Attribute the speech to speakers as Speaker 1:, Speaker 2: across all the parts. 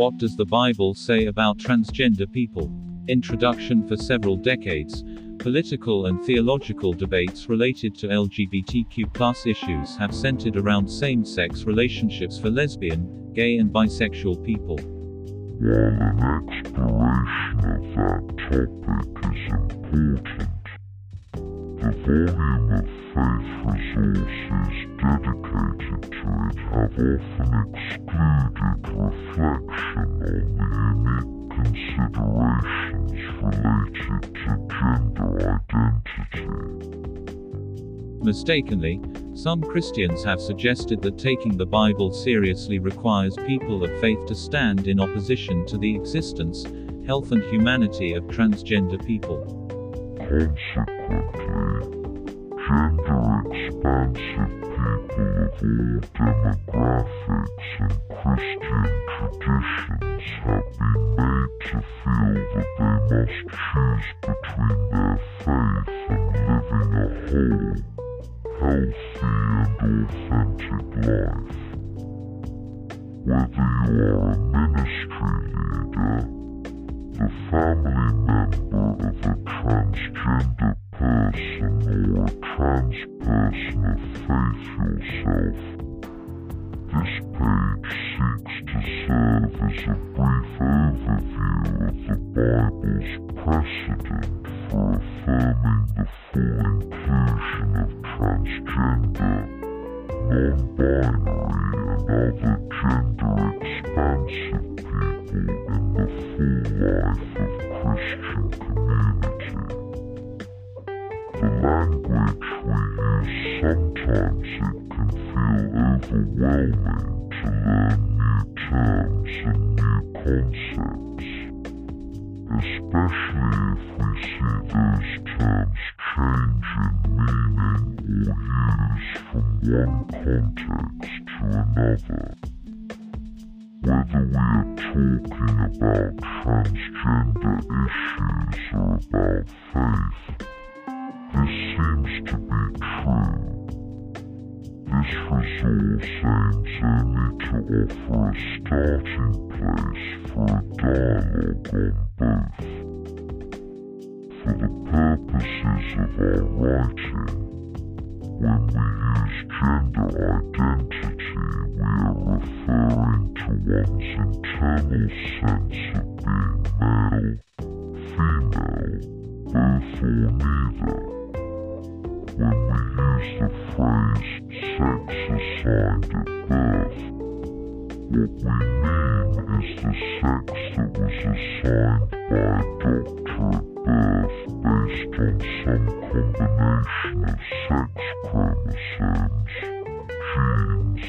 Speaker 1: What does the Bible say about transgender people? Introduction For several decades, political and theological debates related to LGBTQ issues have centered around same sex relationships for lesbian, gay, and bisexual people.
Speaker 2: While an exploration of that topic is important, the volume of faith resources dedicated to it have often excluded reflection on the unique considerations related to gender identity.
Speaker 1: Mistakenly, some Christians have suggested that taking the Bible seriously requires people of faith to stand in opposition to the existence, health, and humanity of transgender people.
Speaker 2: Consequently, gender-expansive people all demographics and Christian traditions have been made to feel that they must choose between their faith and living a whole, healthy and authentic life. Whether you are a ministry leader, the family member of a transgender person or a trans person of faith yourself, this page seeks to serve as a brief overview of the Bible's precedent for affirming the full inclusion of transgender, about transgender issues or about faith, this seems to be true. This resource aims only to offer a starting place for a dialogue on both. For the purposes of our writing, when we use gender identity, we are referring to one's internal sense of being male, female, both or neither. When we use the phrase sex assigned at birth, what we mean is the sex that was assigned by a doctor birth based on some combination of sex chromosomes, genes,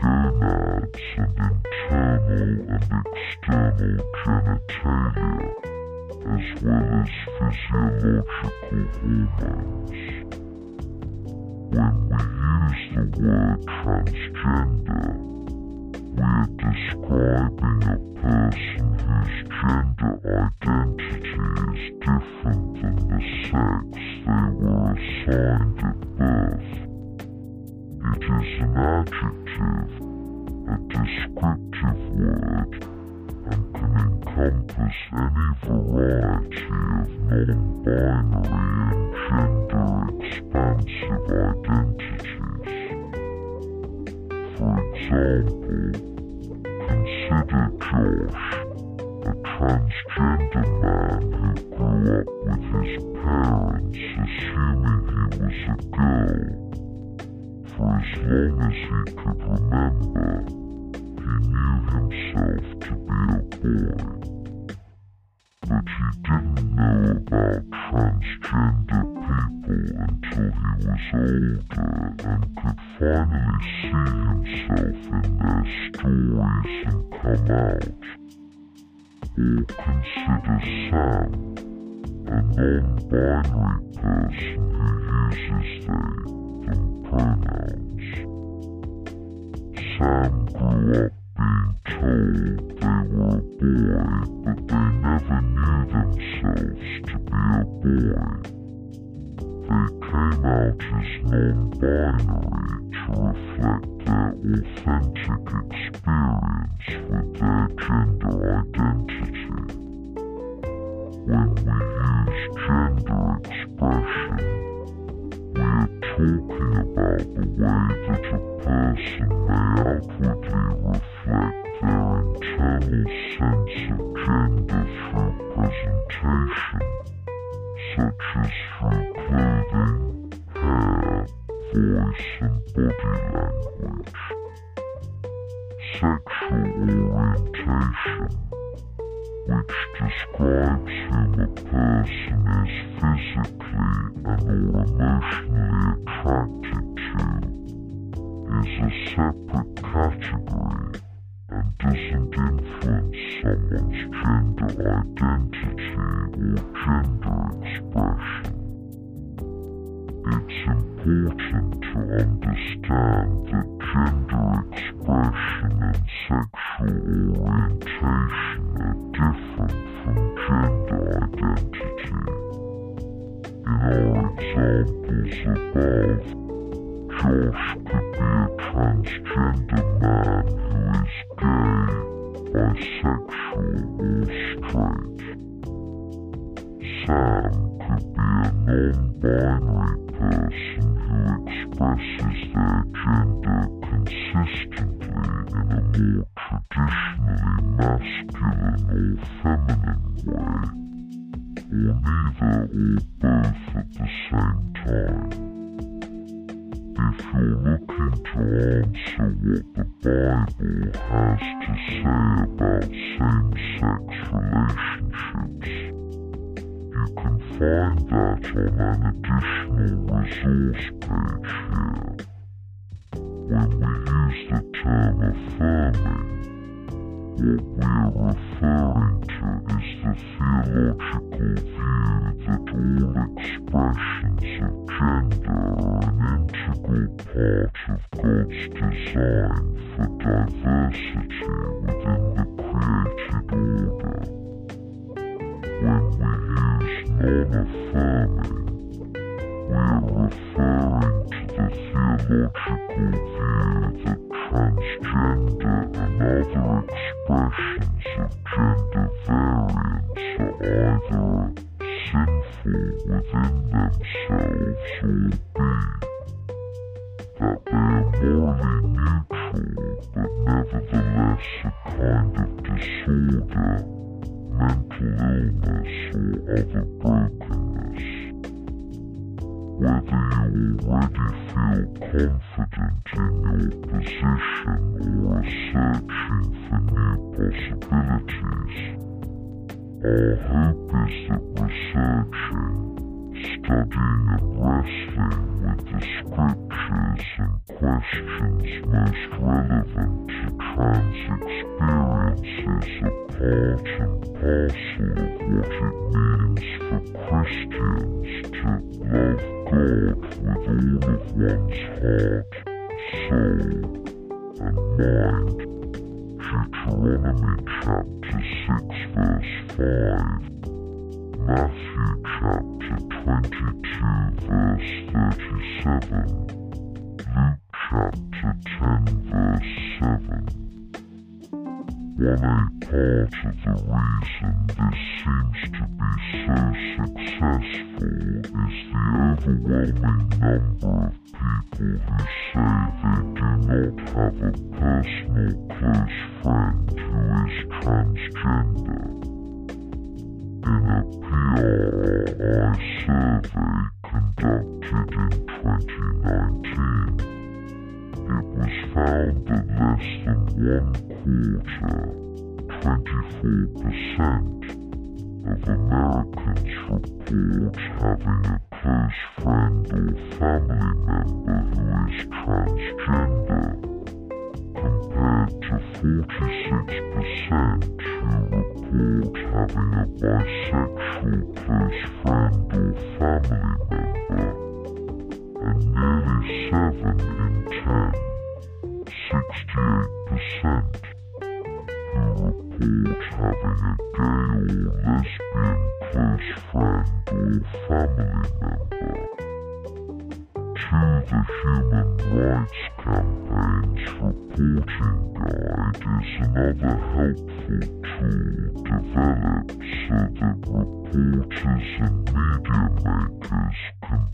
Speaker 2: gonads, and internal and external genitalia, as well as physiological hormones. When we use the word transgender, we are describing a person whose gender identity assigned at birth. It is an adjective, a descriptive word, and can encompass any variety of non-binary and Or consider Sam, a non-binary person who uses they, them pronouns. Sam grew up being told voice and body language. Sexual orientation, Josh what we are referring to is the theological view that all expressions nevertheless a kind of disorder, mental illness or other brokenness. Whether you already feel confident in your position or are searching for new possibilities, our Deuteronomy chapter 6 verse 5, Matthew chapter 22 verse 37, Luke chapter 10 verse 7. One part of the reason this seems to be so successful is the overwhelming number of people who say they do not have a personal close friend who is transgender. In a PRRI survey conducted in 2019, it was found that less than one quarter, 24%, of Americans report having a close friend or family member who is transgender, compared to 46% who report having a bisexual close friend or family member, and nearly 7 in 10, 68% who report having a gay or lesbian close friend or family member. To the Human Rights Campaign's reporting guide is another helpful tool developed so that reporters and media makers can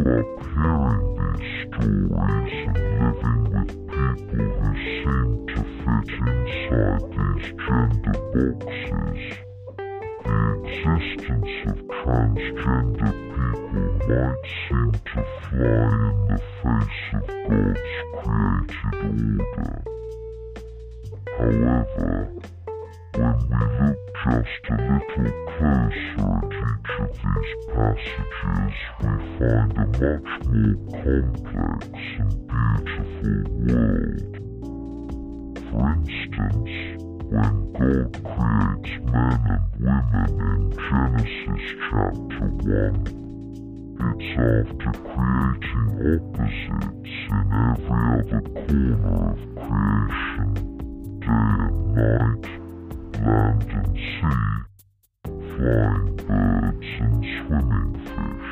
Speaker 2: up hearing these stories and living with people who seem to fit inside these gender boxes. The existence of transgender people might seem much more complex and beautiful world. For instance, when God creates men and women in Genesis chapter 1, it's after creating opposites in every other corner of creation, day and night, land and sea, flying birds and swimming fish.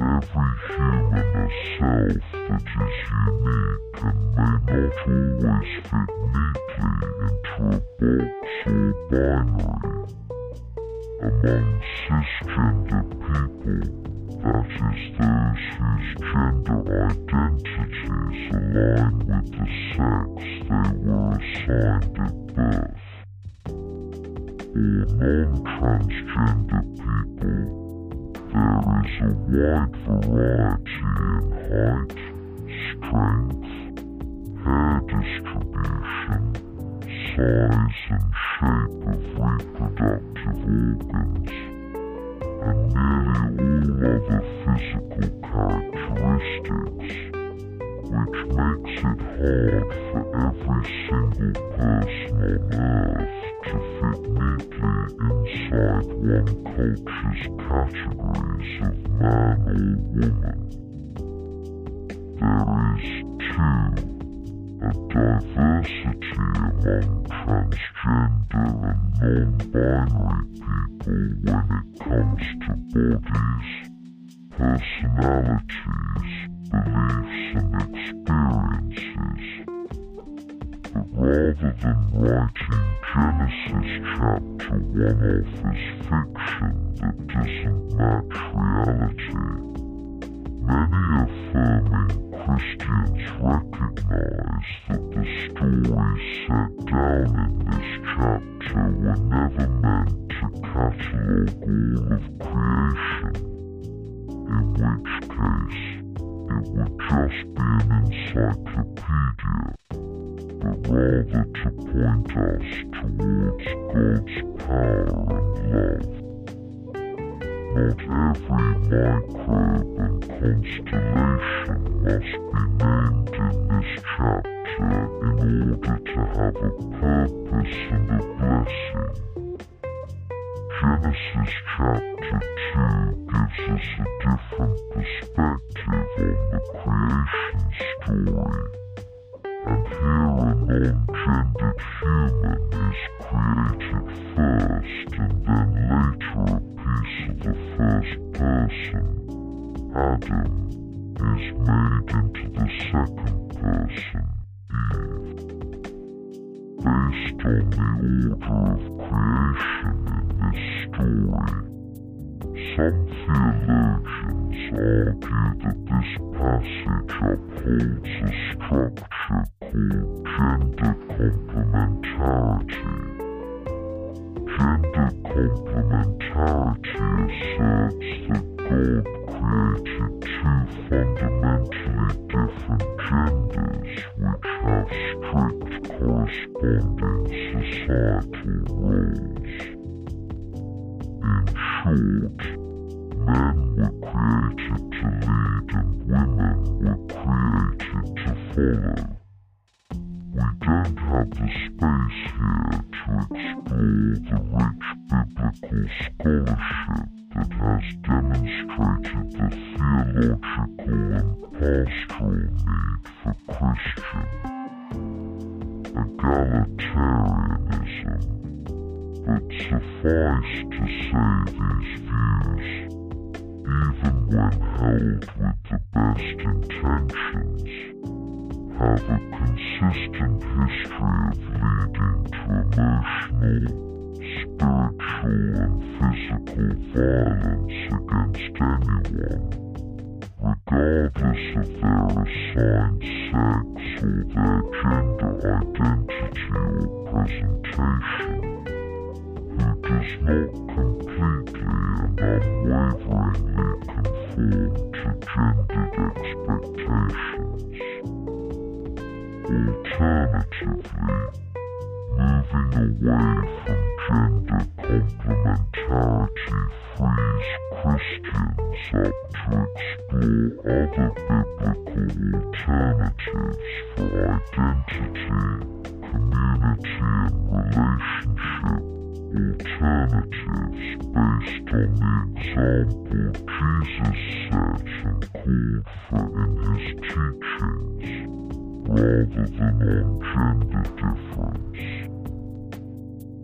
Speaker 2: every human a self that is unique and may not always fit neatly size and shape of reproductive organs, and nearly all other physical characteristics, which makes it hard for every single person on Earth to fit neatly inside one culture's categories of man or woman. Genesis chapter 1 off as fiction that doesn't match reality, many affirming Christians recognize that the stories set down in this chapter were never meant to catalogue all of creation, in which case it would just be an encyclopedia, but rather to point us towards God's power and love. Not every microbe and constellation must be named in this chapter in order to have a purpose and a blessing. Genesis chapter 2 gives us a different perspective on the creation story, and here a non-gendered human is created first and then later a piece of the first person, Adam, is made into the second person, Eve. Based on the order of creation story, some theologians argue that this passage upholds a structure called gender complementarity. Gender complementarity asserts that God created two fundamentally different genders which have strict corresponding societal even when held with the best intentions, have a consistent history of leading to emotional, spiritual and physical violence against anyone, regardless of their assigned sex or their gender identity or presentation, does not completely and unwaveringly conform to gendered expectations. Alternatively, moving away from gender complementarity frees Christians up to explore other biblical alternatives for identity, community and relationship alternatives based on the example Jesus set and called for in his teachings, rather than on gender difference.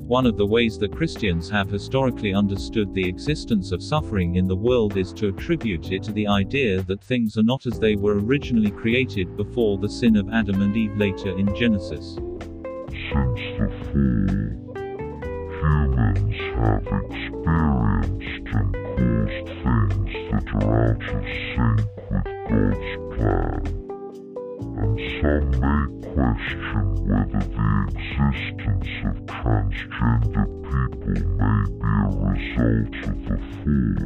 Speaker 1: One of the ways that Christians have historically understood the existence of suffering in the world is to attribute it to the idea that things are not as they were originally created before the sin of Adam and Eve later in Genesis.
Speaker 2: Since the fall, have experienced and caused things that are out of sync with God's plan, and some may question whether the existence of transgender people may be a result of the fall,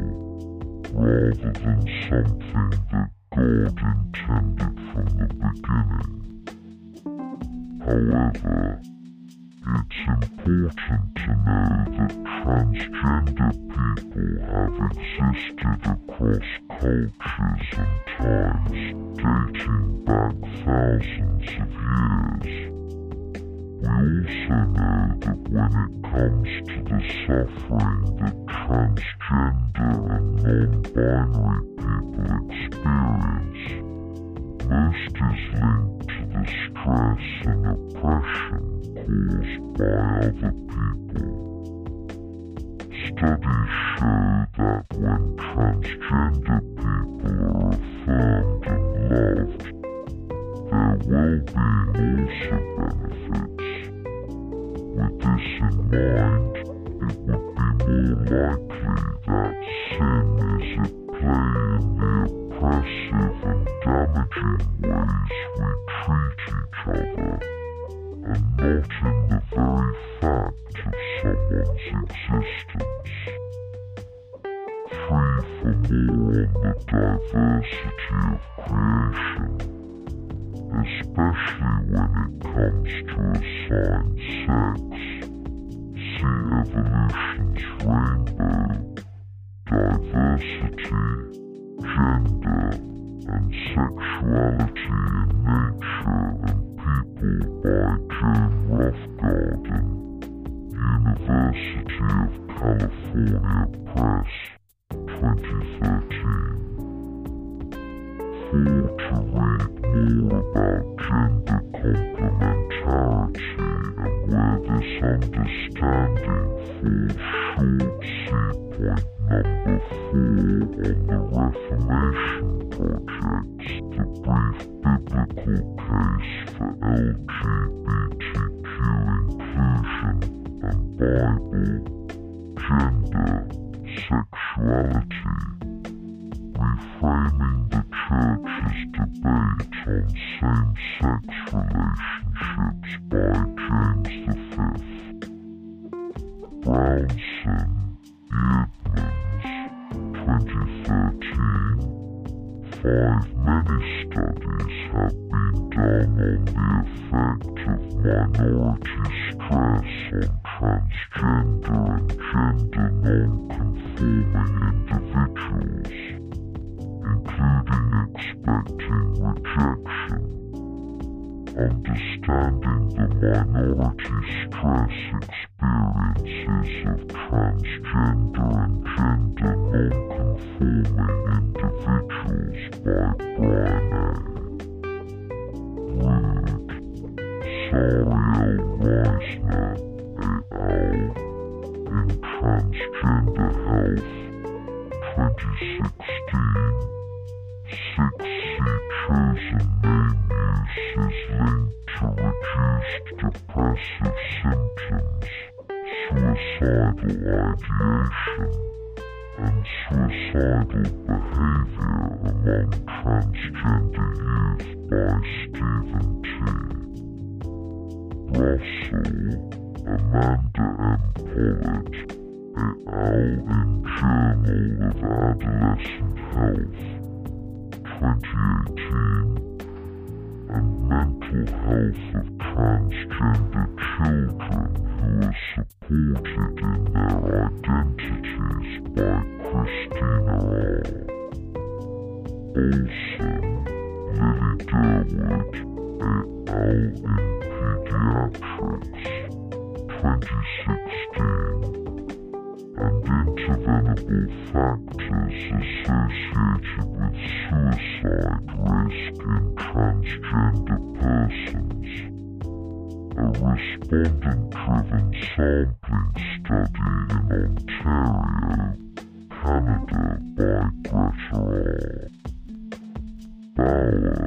Speaker 2: rather than something that God intended from the beginning. However, transgender and non-binary people experience, most is linked to the stress and oppression caused by other to assigned sex. See evolution's rainbow, diversity, gender, and sexuality in nature and people by Joan Roughgarden, University of California Press, 2013. For to read more about gender complementarity and where this understanding falls short, see point number four on the Reformation Project's The Brief Biblical Case for LGBTQ Inclusion and Bible, on experiences of transgender and in Journal of Adolescent Health, 2018, and Mental Health of Transgender Children who are supported in their identities by Kristina R. Olson, Lily Durwood, et in Pediatrics, 2016 and intervenable factors associated with suicide risk in transgender persons. A respondent-driven sampling study in Ontario, Canada by Greta R. Bauer,